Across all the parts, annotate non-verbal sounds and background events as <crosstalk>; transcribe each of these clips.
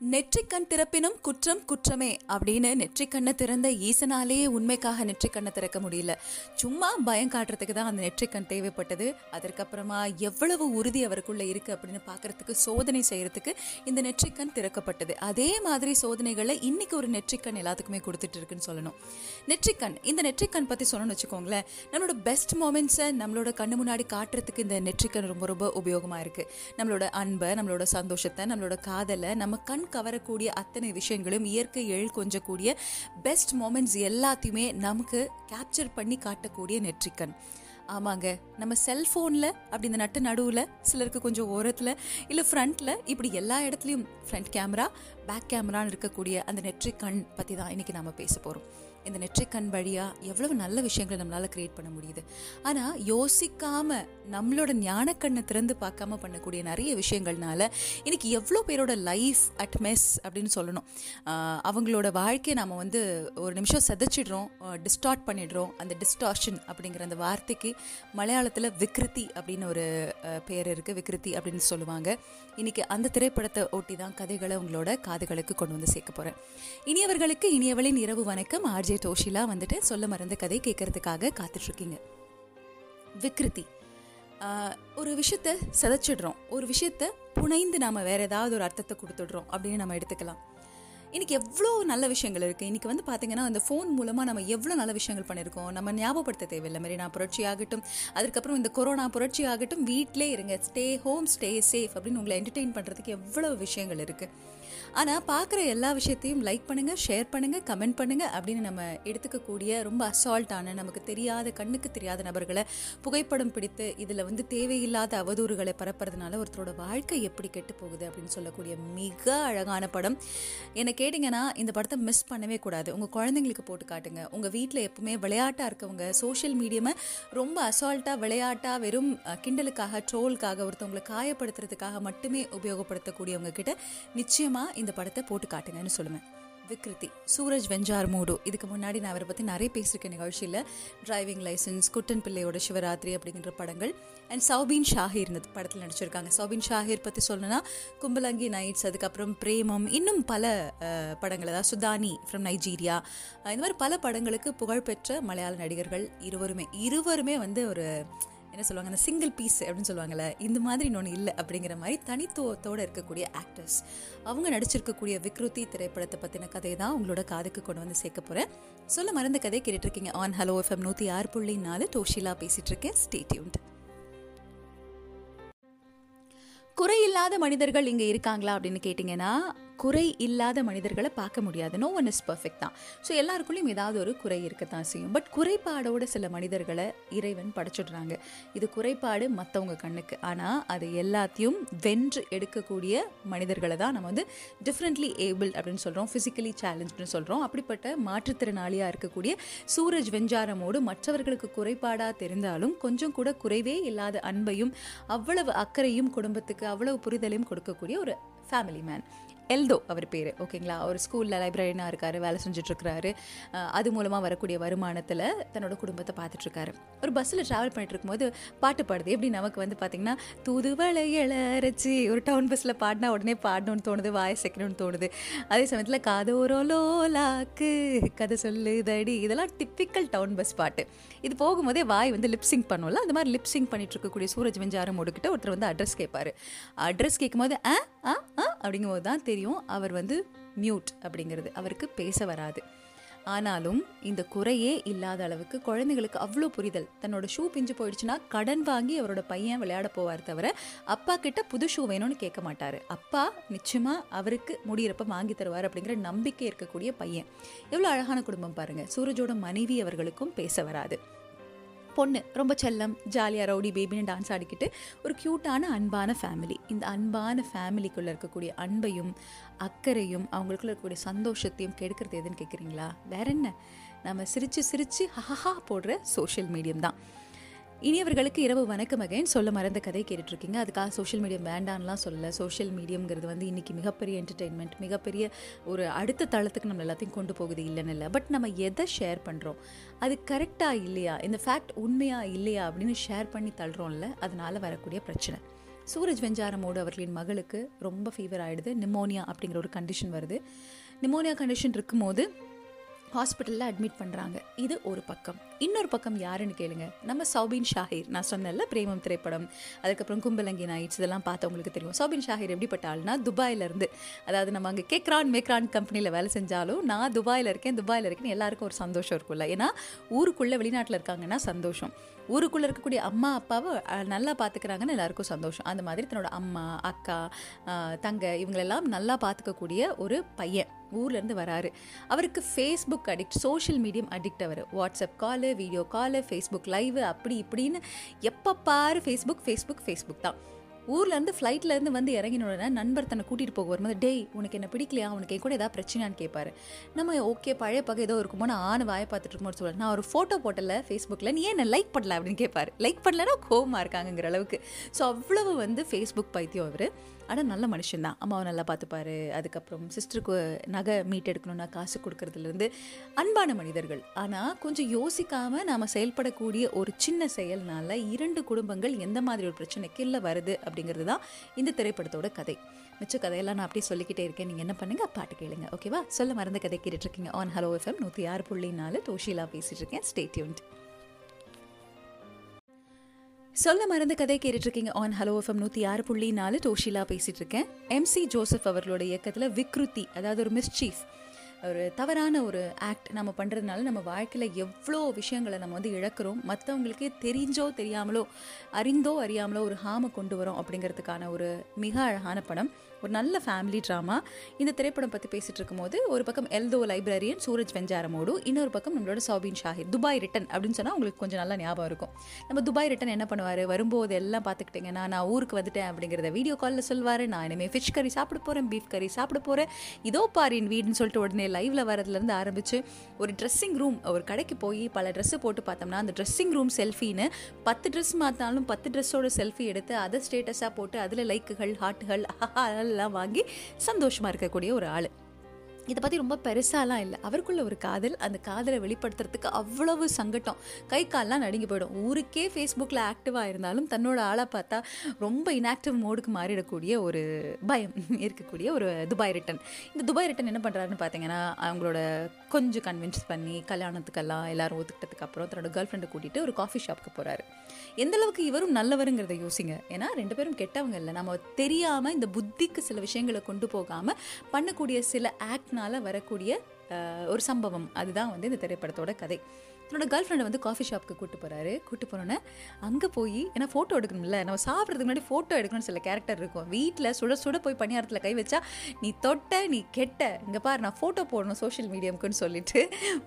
நெற்றிக்கண் திறப்பினும் குற்றம் குற்றமே அப்படின்னு நெற்றிக்கண்ணை திறந்த ஈசனாலேயே உண்மைக்காக நெற்றிக்கண்ணை திறக்க முடியல. சும்மா பயம் காட்டுறதுக்கு தான் அந்த நெற்றிக்கண் தேவைப்பட்டது. அதற்கப்புறமா எவ்வளவு உறுதி அவருக்குள்ளே இருக்குது அப்படின்னு பார்க்கறதுக்கு சோதனை செய்கிறதுக்கு இந்த நெற்றிக்கண் திறக்கப்பட்டது. அதே மாதிரி சோதனைகளை இன்னைக்கு ஒரு நெற்றிக்கண் எல்லாத்துக்குமே கொடுத்துட்டு இருக்குன்னு சொல்லணும். நெற்றிக்கண் இந்த நெற்றிக்கண் பற்றி சொல்லணும்னு வச்சுக்கோங்களேன் நம்மளோட பெஸ்ட் மூமெண்ட்ஸை நம்மளோட கண்ணு முன்னாடி காட்டுறதுக்கு இந்த நெற்றிக்கண் ரொம்ப ரொம்ப உபயோகமாக இருக்குது நம்மளோட அன்பை நம்மளோட சந்தோஷத்தை நம்மளோட காதலை நம்ம கண் கவரக்கூடிய அத்தனை விஷயங்களும் இயற்கை எழில் கொஞ்சக்கூடிய பெஸ்ட் மூமெண்ட்ஸ் எல்லாத்தையுமே நமக்கு கேப்சர் பண்ணி காட்டக்கூடிய நெற்றிக்கண். ஆமாங்க நம்ம செல்ஃபோனில் அப்படி இந்த நட்டு நடுவில் சிலருக்கு கொஞ்சம் ஓரத்தில் இல்லை ஃப்ரண்ட்டில் இப்படி எல்லா இடத்துலையும் ஃப்ரண்ட் கேமரா பேக் கேமரான்னு இருக்கக்கூடிய அந்த நெற்றிக்கண் பற்றி தான் இன்றைக்கி நம்ம பேச போகிறோம் இந்த நெற்றிக்கண் வழியாக எவ்வளவு நல்ல விஷயங்களை நம்மளால் கிரியேட் பண்ண முடியுது. ஆனால் யோசிக்காமல் நம்மளோட ஞானக்கண்ணை திறந்து பார்க்காம பண்ணக்கூடிய நிறைய விஷயங்கள்னால இன்னைக்கு எவ்வளோ பேரோட லைஃப் அட் மெஸ் அப்படின்னு சொல்லணும். அவங்களோட வாழ்க்கையை நாம் வந்து ஒரு நிமிஷம் சதைச்சிடுறோம் டிஸ்டார்ட் பண்ணிடுறோம். அந்த டிஸ்டார்ஷன் அப்படிங்கிற அந்த வார்த்தைக்கு மலையாளத்தில் விக்ருதி அப்படின்னு ஒரு பேர் இருக்குது விக்ருதி அப்படின்னு சொல்லுவாங்க. இன்னைக்கு அந்த திரைப்படத்தை ஒட்டி தான் கதைகளை உங்களோட காதுகளுக்கு கொண்டு வந்து சேர்க்க போகிறேன் இனியவர்களுக்கு இனியவளின் இரவு வணக்கம். ஆர்ஜே டோஷிலா வந்துட்டு சொல்ல மறந்த கதை கேட்கறதுக்காக காத்துட்ருக்கீங்க. விக்ருதி ஒரு விஷயத்த சதைச்சிடுறோம். ஒரு விஷயத்த புனைந்து நாம் வேற ஏதாவது ஒரு அர்த்தத்தை கொடுத்துடுறோம் அப்படின்னு நம்ம எடுத்துக்கலாம். இன்றைக்கி எவ்வளோ நல்ல விஷயங்கள் இருக்குது இன்றைக்கி வந்து பார்த்தீங்கன்னா அந்த ஃபோன் மூலமாக நம்ம எவ்வளோ நல்ல விஷயங்கள் பண்ணியிருக்கோம் நம்ம ஞாபகப்படுத்த தேவையில்லை. நான் புரட்சி ஆகட்டும் அதுக்கப்புறம் இந்த கொரோனா புரட்சி ஆகட்டும் வீட்டிலே இருங்க. ஸ்டே ஹோம் ஸ்டே சேஃப் அப்படின்னு உங்களை என்டர்டெயின் பண்ணுறதுக்கு எவ்வளோ விஷயங்கள் இருக்குது ஆனால் பார்க்குற எல்லா விஷயத்தையும் லைக் பண்ணுங்கள் ஷேர் பண்ணுங்கள் கமெண்ட் பண்ணுங்கள் அப்படின்னு நம்ம எடுத்துக்கக்கூடிய ரொம்ப அசால்ட்டான நமக்கு தெரியாத கண்ணுக்கு தெரியாத நபர்களை புகைப்படம் பிடித்து இதில் வந்து தேவையில்லாத அவதூறுகளை பரப்புறதுனால ஒருத்தரோட வாழ்க்கை எப்படி கெட்டு போகுது அப்படின்னு சொல்லக்கூடிய மிக அழகான படம். என்னை கேட்டிங்கன்னா இந்த படத்தை மிஸ் பண்ணவே கூடாது. உங்கள் குழந்தைங்களுக்கு போட்டு காட்டுங்க. உங்கள் வீட்டில் எப்பவுமே விளையாட்டாக இருக்கவங்க சோஷியல் மீடியமை ரொம்ப அசால்ட்டாக விளையாட்டாக வெறும் கிண்டலுக்காக ட்ரோலுக்காக ஒருத்தவங்களை காயப்படுத்துறதுக்காக மட்டுமே உபயோகப்படுத்தக்கூடியவங்க கிட்ட நிச்சயமாக இந்த படத்தை போட்டு காட்டுங்கன்னு சொல்லுவேன். விக்ருதி சூரஜ் வெஞ்சார் மூடு. இதுக்கு முன்னாடி நான் அவரை பற்றி நிறைய பேசியிருக்கேன் நிகழ்ச்சியில். டிரைவிங் லைசன்ஸ் குட்டன் பிள்ளையோட சிவராத்திரி அப்படிங்கிற படங்கள். அண்ட் சௌபீன் ஷாஹிர் இந்த படத்தில் நடிச்சிருக்காங்க. சௌபீன் ஷாஹிர் பற்றி சொல்லணும்னா கும்பலங்கி நைட்ஸ் அதுக்கப்புறம் பிரேமம் இன்னும் பல படங்கள். அதாவது சுதானி ஃப்ரம் நைஜீரியா இந்த மாதிரி பல படங்களுக்கு புகழ்பெற்ற மலையாள நடிகர்கள் இருவருமே. இருவருமே வந்து ஒரு என்ன சொல்லுவாங்க அந்த சிங்கிள் பீஸ் அப்படின்னு சொல்லுவாங்கல்ல இந்த மாதிரி இன்னொன்று இல்லை அப்படிங்கிற மாதிரி தனித்துவத்தோடு இருக்கக்கூடிய ஆக்டர்ஸ் அவங்க நடிச்சிருக்கக்கூடிய விக்ருதி திரைப்படத்தை பற்றின கதை தான் உங்களோட காதுக்கு கொண்டு வந்து சேர்க்க போகிறேன் சொல்ல மறந்த கதை கேட்டுட்ருக்கீங்க ஆன் ஹலோ எஃப்எம் நூற்றி ஆறு புள்ளி நாலு. டோஷிலா பேசிகிட்ருக்கேன் ஸ்டேட்யூன்ட் ஸ்டே டியூன்ட் குறையில்லாத மனிதர்கள் இங்கே இருக்காங்களா அப்படின்னு கேட்டிங்கன்னா குறை இல்லாத மனிதர்களை பார்க்க முடியாது. நோ ஒன் இஸ் பர்ஃபெக்ட் தான். ஸோ எல்லாருக்குள்ளேயும் ஏதாவது ஒரு குறை இருக்கத்தான் செய்யும். பட் குறைபாடோட சில மனிதர்களை இறைவன் படைச்சிடுறாங்க. இது குறைபாடு மற்றவங்க கண்ணுக்கு. ஆனால் அது எல்லாத்தையும் வென்று எடுக்கக்கூடிய மனிதர்களை தான் நம்ம வந்து டிஃப்ரெண்ட்லி ஏபிள் அப்படின்னு சொல்கிறோம் ஃபிசிக்கலி சேலஞ்சுன்னு சொல்கிறோம் அப்படிப்பட்ட மாற்றுத்திறனாளியாக இருக்கக்கூடிய சூரஜ் வெஞ்சாரமோடு மற்றவர்களுக்கு குறைபாடாக தெரிந்தாலும் கொஞ்சம் கூட குறைவே இல்லாத அன்பையும் அவ்வளவு அக்கறையும் குடும்பத்துக்கு அவ்வளவு புரிதலையும் கொடுக்கக்கூடிய ஒரு ஃபேமிலி மேன் எல்தோ அவர் பேர். ஓகேங்களா அவர் ஸ்கூலில் லைப்ரரியனாக இருக்கார் வேலை செஞ்சுட்ருக்கிறாரு. அது மூலமாக வரக்கூடிய வருமானத்தில் தன்னோட குடும்பத்தை பார்த்துட்ருக்காரு ஒரு பஸ்ஸில் ட்ராவல் பண்ணிட்டு இருக்கும்போது பாட்டு பாடுது. எப்படி நமக்கு வந்து பார்த்திங்கன்னா தூதுவளை இளரச்சி ஒரு டவுன் பஸ்ஸில் பாடினா உடனே பாடணும்னு தோணுது வாய சேர்க்கணும்னு தோணுது. அதே சமயத்தில் காதோரோ லோலாக்கு கதை சொல்லுதடி இதெல்லாம் டிப்பிக்கல் டவுன் பஸ் பாட்டு. இது போகும்போதே வாய் வந்து லிப்சிங் பண்ணுவோம்ல அந்த மாதிரி லிப்சிங் பண்ணிட்டு இருக்கக்கூடிய சூரஜ் வெஞ்சாரம் ஒடுக்கிட்ட ஒருத்தர் வந்து அட்ரஸ் கேட்பாரு அட்ரஸ் கேட்கும்போது ஆ ஆ ஆ அப்படிங்கும்போது தான் தெரியும். அவர் வந்து மியூட் அப்படிங்கிறது. அவருக்கு பேச வராது. ஆனாலும் இந்த குறையே இல்லாத அளவுக்கு குழந்தைகளுக்கு அவ்வளோ புரிதல். தன்னோட ஷூ பிஞ்சு போயிடுச்சுன்னா கடன் வாங்கி அவரோட பையன் விளையாட போவார் தவிர அப்பா கிட்ட புது ஷூ வேணும்னு கேட்க மாட்டார். அப்பா நிச்சயமாக அவருக்கு முடியிறப்ப வாங்கி தருவார் அப்படிங்கிற நம்பிக்கை இருக்கக்கூடிய பையன். எவ்வளோ அழகான குடும்பம் பாருங்கள் சூரஜோட மனைவி அவர்களுக்கும் பேச வராது. பொண்ணு. ரொம்ப செல்லம் ஜாலியாக ரவுடி பேபின்னு டான்ஸ் ஆடிக்கிட்டு ஒரு க்யூட்டான அன்பான ஃபேமிலி இந்த அன்பான ஃபேமிலிக்குள்ளே இருக்கக்கூடிய அன்பையும் அக்கறையும் அவங்களுக்குள்ள இருக்கக்கூடிய சந்தோஷத்தையும் கெடுக்கிறது எதுன்னு கேட்குறீங்களா வேற என்ன? நம்ம சிரித்து சிரித்து ஹஹா போடுற சோஷியல் மீடியம் தான். இனியவர்களுக்கு இரவு வணக்கம் அகைன் சொல்ல மறந்த கதை கேட்டுட்ருக்கீங்க. அதுக்காக சோஷியல் மீடியம் வேண்டான்லாம் சொல்ல சோஷியல் மீடியம்ங்கிறது வந்து இன்றைக்கி மிகப்பெரிய என்டர்டெயின்மெண்ட் மிகப்பெரிய ஒரு அடுத்த தளத்துக்கு நம்ம எல்லாத்தையும் கொண்டு போகுது இல்லைன்னு இல்லை. பட் நம்ம எதை ஷேர் பண்ணுறோம் அது கரெக்டாக இல்லையா? இந்த ஃபேக்ட் உண்மையா இல்லையா? அப்படின்னு ஷேர் பண்ணி தள்ளுறோம்ல அதனால வரக்கூடிய பிரச்சனை. சூரஜ் வெஞ்சாரமோடு அவர்களின் மகளுக்கு ரொம்ப ஃபீவர் ஆகிடுது நிமோனியா அப்படிங்கிற ஒரு கண்டிஷன் வருது. நிமோனியா கண்டிஷன் இருக்கும்போது ஹாஸ்பிட்டலில் அட்மிட் பண்ணுறாங்க இது ஒரு பக்கம். இன்னொரு பக்கம் யாருன்னு கேளுங்க. நம்ம சௌபின் ஷாஹிர் நான் சொன்னல பிரேமம் திரைப்படம். அதுக்கப்புறம் கும்பலங்கி நைட்ஸ் இதெல்லாம் பார்த்தவங்களுக்கு தெரியும். சௌபின் ஷாஹிர் எப்படிப்பட்ட ஆள்னா துபாயிலேருந்து அதாவது நம்ம அங்கே கேக்ரான் மேக்ரான் கம்பெனியில் வேலை செஞ்சாலும் நான் துபாயில் இருக்கேன் துபாயில் இருக்கேன்னு எல்லாருக்கும் ஒரு சந்தோஷம் இருக்கும்ல. ஏன்னா ஊருக்குள்ளே வெளிநாட்டில் இருக்காங்கன்னா சந்தோஷம். ஊருக்குள்ளே இருக்கக்கூடிய அம்மா அப்பாவை நல்லா பார்த்துக்கிறாங்கன்னு எல்லாருக்கும் சந்தோஷம். அந்த மாதிரி தன்னோட அம்மா அக்கா தங்க இவங்களெல்லாம் நல்லா பார்த்துக்கக்கூடிய ஒரு பையன். ஊர்லேருந்து வராரு. அவருக்கு Facebook addict social medium addict அவர். WhatsApp call video call Facebook live அப்படி இப்படின்னு எப்போ பாரு ஃபேஸ்புக் ஃபேஸ்புக் ஃபேஸ்புக் தான். ஊர்லேருந்து ஃப்ளைட்லேருந்து வந்து இறங்கினோடனே நண்பர் தன்னை கூட்டிகிட்டு போக வரும்போது டேய் உனக்கு என்ன பிடிக்கலையா? உனக்கு கூட ஏதாவது பிரச்சனையான்னு கேட்பாரு நம்ம ஓகே பழைய பகை ஏதோ இருக்குமோ? நான் ஆணு வாயை பார்த்துட்டு இருக்கும்போது சொல்லுவேன் நான் ஒரு ஃபோட்டோ போட்டல ஃபேஸ்புக்கில் நீ ஏன் லைக் பண்ணல? அப்படின்னு கேட்பாரு லைக் பண்ணலன்னா கோவமாக இருக்காங்கங்கிற அளவுக்கு. ஸோ அவ்வளவு வந்து ஃபேஸ்புக் பைத்தியம் அவர். ஆனால் நல்ல மனுஷன்தான். அம்மாவை நல்லா பார்த்துப்பாரு. அதுக்கப்புறம் சிஸ்டருக்கு நகை மீட் எடுக்கணும்னா காசு கொடுக்கறதுலேருந்து அன்பான மனிதர்கள். ஆனால் கொஞ்சம் யோசிக்காமல் நாம் செயல்படக்கூடிய ஒரு சின்ன செயல்னால இரண்டு குடும்பங்கள் எந்த மாதிரி ஒரு பிரச்சனைக்கு இல்லை வருது அப்படிங்கிறது தான் இந்த திரைப்படத்தோட கதை. மிச்ச கதையெல்லாம் நான் அப்படியே சொல்லிக்கிட்டே இருக்கேன். நீங்கள் என்ன பண்ணுங்க? பாட்டு கேளுங்க. ஓகேவா சொல்ல மறந்த கதை கேட்டுட்ருக்கீங்க ஆன் ஹலோ எஃப்எம் நூற்றி ஆறு புள்ளி நாலு. தோஷிலா பேசிகிட்டு இருக்கேன். ஸ்டேட்யூன்ட் சொல்ல மறந்த கதை கேட்டுட்ருக்கீங்க ஆன் ஹலோ எஃப்எம் நூற்றி ஆறு புள்ளி நாலு. டோஷிலா பேசிகிட்டு இருக்கேன் எம்சி ஜோசப் அவர்களோட இயக்கத்தில் விக்ருத்தி அதாவது ஒரு மிஸ்சீஃப் ஒரு தவறான ஒரு ஆக்ட் நம்ம பண்ணுறதுனால நம்ம வாழ்க்கையில் எவ்வளோ விஷயங்களை நம்ம வந்து இழக்கிறோம் மற்றவங்களுக்கே தெரிஞ்சோ தெரியாமலோ அறிந்தோ அறியாமலோ ஒரு ஹாமை கொண்டு வரோம் அப்படிங்கிறதுக்கான ஒரு மிக அழகான படம். ஒரு நல்ல ஃபேமிலி ட்ராமா இந்த திரைப்படம் பற்றி பேசிகிட்டு இருக்கும்போது ஒரு பக்கம் எல்தோ லைப்ரரியன் சூரஜ் வெஞ்சாரமோடு இன்னொரு பக்கம் நம்மளோட சௌபின் ஷாஹிர் துபாய் ரிட்டன் அப்படின்னு சொன்னால் உங்களுக்கு கொஞ்சம் நல்லா ஞாபகம் இருக்கும். நம்ம துபாய் ரிட்டன் என்ன பண்ணுவார்? வரும்போது எல்லாம் பார்த்துக்கிட்டிங்கன்னா நான் ஊருக்கு வந்துட்டேன் அப்படிங்கிறத வீடியோ காலில் சொல்வார் நான் இனிமேல் ஃபிஷ் கறி சாப்பிட போகிறேன் பீஃப் கறி சாப்பிட போகிறேன் இதோ பாரின் வீடுன்னு சொல்லிட்டு உடனே லைவில் வரதுலேருந்து ஆரம்பித்து ஒரு ட்ரெஸ்ஸிங் ரூம் ஒரு கடைக்கு போய் பல ட்ரெஸ்ஸு போட்டு பார்த்தோம்னா அந்த ட்ரெஸ்ஸிங் ரூம் செல்ஃபின்னு பத்து ட்ரெஸ் மாற்றினாலும் பத்து ட்ரெஸ்ஸோட செல்ஃபி எடுத்து அதை ஸ்டேட்டஸாக போட்டு அதில் லைக்குகள் ஹார்ட்டுகள் அதெல்லாம் வாங்கி சந்தோஷமாக இருக்கக்கூடிய ஒரு ஆள். இதை பற்றி ரொம்ப பெருசாலாம் இல்லை. அவருக்குள்ள ஒரு காதல் அந்த காதலை வெளிப்படுத்துறதுக்கு அவ்வளவு சங்கட்டம். கை கால்லாம் நடுங்கி போயிடும். ஊருக்கே ஃபேஸ்புக்கில் ஆக்டிவாக இருந்தாலும் தன்னோட ஆளாக பார்த்தா ரொம்ப இன்ஆக்டிவ் மோடுக்கு மாறிடக்கூடிய ஒரு பயம் இருக்கக்கூடிய ஒரு துபாய் ரிட்டன் இந்த துபாய் ரிட்டன் என்ன பண்ணுறாருன்னு பார்த்தீங்கன்னா அவங்களோட கொஞ்சம் கன்வின்ஸ் பண்ணி கல்யாணத்துக்கெல்லாம் எல்லாரும் ஒத்துக்கிட்டதுக்கு அப்புறம் தன்னோட கேர்ள் ஃப்ரெண்டை கூட்டிகிட்டு ஒரு காஃபி ஷாப்புக்கு போகிறாரு எந்த அளவுக்கு இவரும் நல்லவருங்கிறத யோசிங்க. ஏன்னா ரெண்டு பேரும் கெட்டவங்க இல்லை. நம்ம தெரியாமல் இந்த புத்திக்கு சில விஷயங்களை கொண்டு போகாமல் பண்ணக்கூடிய சில ஆக்ட்னால வரக்கூடிய ஒரு சம்பவம். அதுதான் வந்து இந்த திரைப்படத்தோட கதை. தன்னோட கேர்ள் ஃப்ரெண்டை வந்து காஃபி ஷாப்புக்கு கூட்டு போகிறாரு கூட்டு போனோன்னே அங்கே போய் ஏன்னா ஃபோட்டோ எடுக்கணும்ல நம்ம சாப்பிட்றதுக்கு முன்னாடி ஃபோட்டோ எடுக்கணும்னு சில கேரக்டர் இருக்கும். வீட்டில் சுட சுட போய் பணியாரத்தில் கை வச்சா நீ தொட்ட நீ கெட்ட இங்கே பாரு நான் ஃபோட்டோ போடணும் சோஷியல் மீடியாவுக்குன்னு சொல்லிட்டு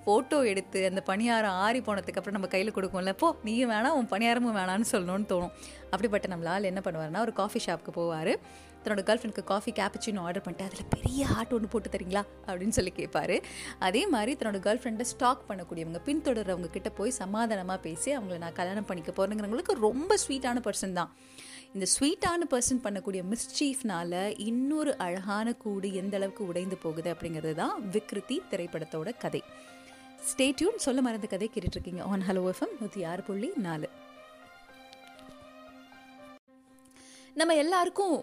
ஃபோட்டோ எடுத்து அந்த பணியாரம் ஆறி போனதுக்கப்புறம் நம்ம கையில் கொடுக்கும்ல போ நீயும் வேணாம் உன் பணியாரமும் வேணான்னு சொல்லணும்னு தோணும். அப்படிப்பட்ட நம்மளால் என்ன பண்ணுவார்னா ஒரு காஃபி ஷாப்புக்கு போவார். தன்னோட கேர்ள் ஃப்ரெண்டுக்கு காஃபி கேப்பிச்சின்னு ஆர்டர் பண்ணிட்டு அதில் பெரிய ஹார்ட் ஒன்று போட்டு தரீங்களா? அப்படின்னு சொல்லி கேட்பாரு அதே மாதிரி தன்னோட கேர்ள் ஃப்ரெண்டை ஸ்டாக் பண்ணக்கூடியவங்க பின்தொடர்றவங்க கிட்ட போய் சமாதானமாக பேசி அவங்கள நான் கல்யாணம் பண்ணிக்க போகிறேங்கிறவங்களுக்கு ரொம்ப ஸ்வீட்டான பர்சன் தான். இந்த ஸ்வீட்டான பர்சன் பண்ணக்கூடிய மிஸ்சீஃப்னால இன்னொரு அழகான கூடு எந்த அளவுக்கு உடைந்து போகுது அப்படிங்கிறது தான் விக்ருதி திரைப்படத்தோட கதை. ஸ்டேட்யூன் சொல்ல மறந்த கதை கேட்டுட்ருக்கீங்க ஆன் ஹலோ எஃப்எம் நூற்றி ஆறு புள்ளி நாலு. நம்ம எல்லாருக்கும்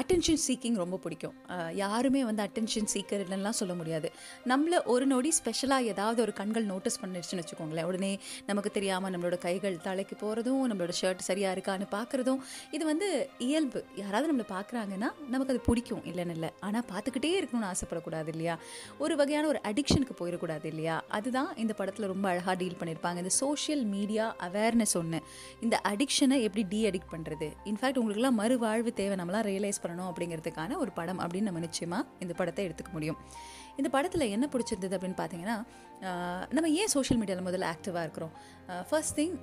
அட்டென்ஷன் சீக்கிங் ரொம்ப பிடிக்கும். யாருமே வந்து அட்டென்ஷன் சீக்கர் இல்லைன்னா சொல்ல முடியாது. நம்மள ஒரு நொடி ஸ்பெஷலாக ஏதாவது ஒரு கண்கள் நோட்டீஸ் பண்ணிடுச்சுன்னு வச்சுக்கோங்களேன். உடனே நமக்கு தெரியாமல் நம்மளோட கைகள் தலைக்கு போகிறதும் நம்மளோட ஷர்ட் சரியாக இருக்கான்னு பார்க்குறதும் இது வந்து இயல்பு. யாராவது நம்மளை பார்க்குறாங்கன்னா நமக்கு அது பிடிக்கும் இல்லைன்னு இல்லை. ஆனால் பார்த்துக்கிட்டே இருக்கணும்னு ஆசைப்படக்கூடாது இல்லையா? ஒரு வகையான ஒரு அடிக்ஷனுக்கு போயிடக்கூடாது இல்லையா? அதுதான் இந்த படத்தில் ரொம்ப அழகாக டீல் பண்ணியிருப்பாங்க. இந்த சோஷியல் மீடியா அவேர்னஸ் ஒன்று இந்த அடிக்ஷனை எப்படி டீ அடிக்ட் பண்ணுறது இன்ஃபேக்ட் உங்களுக்குலாம் மறுவாழ்வு தேவை நம்மளாம் ரியலைஸ் பண்ணணும் அப்படிங்கிறதுக்கான ஒரு படம் அப்படின்னு நம்ம நிச்சயமாக இந்த படத்தை எடுத்துக்க முடியும். இந்த படத்தில் என்ன பிடிச்சிருந்தது அப்படின்னு பார்த்தீங்கன்னா நம்ம ஏன் சோஷியல் மீடியாவில் முதல்ல ஆக்டிவாக இருக்கிறோம்? ஃபர்ஸ்ட் திங்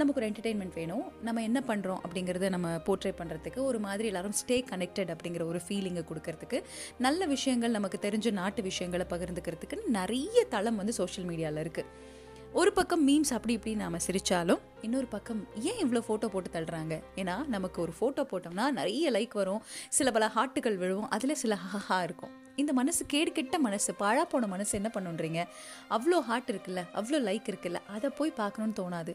நமக்கு ஒரு என்டர்டெயின்மெண்ட் வேணும். நம்ம என்ன பண்ணுறோம் அப்படிங்கிறத நம்ம போர்ட்ரே பண்ணுறதுக்கு ஒரு மாதிரி எல்லாரும் ஸ்டே கனெக்டட் அப்படிங்கிற ஒரு ஃபீலிங்கை கொடுக்கறதுக்கு நல்ல விஷயங்கள் நமக்கு தெரிஞ்ச நாட்டு விஷயங்களை பகிர்ந்துக்கிறதுக்குன்னு நிறைய தளம் வந்து சோஷியல் மீடியாவில் இருக்குது ஒரு பக்கம் மீம்ஸ் அப்படி இப்படி நாம் சிரித்தாலும் இன்னொரு பக்கம் ஏன் இவ்வளோ ஃபோட்டோ போட்டு தள்ளுறாங்க? ஏன்னா நமக்கு ஒரு ஃபோட்டோ போட்டோம்னா நிறைய லைக் வரும். சில பல ஹார்ட்டுகள் விழுவும். அதில் சில ஹஹா இருக்கும். இந்த மனசு கேடு கெட்ட மனசு பாழா போன மனசு என்ன பண்ணுன்றீங்க? அவ்வளோ ஹார்ட் இருக்குல்ல அவ்வளோ லைக் இருக்குல்ல அதை போய் பார்க்கணும்னு தோணாது.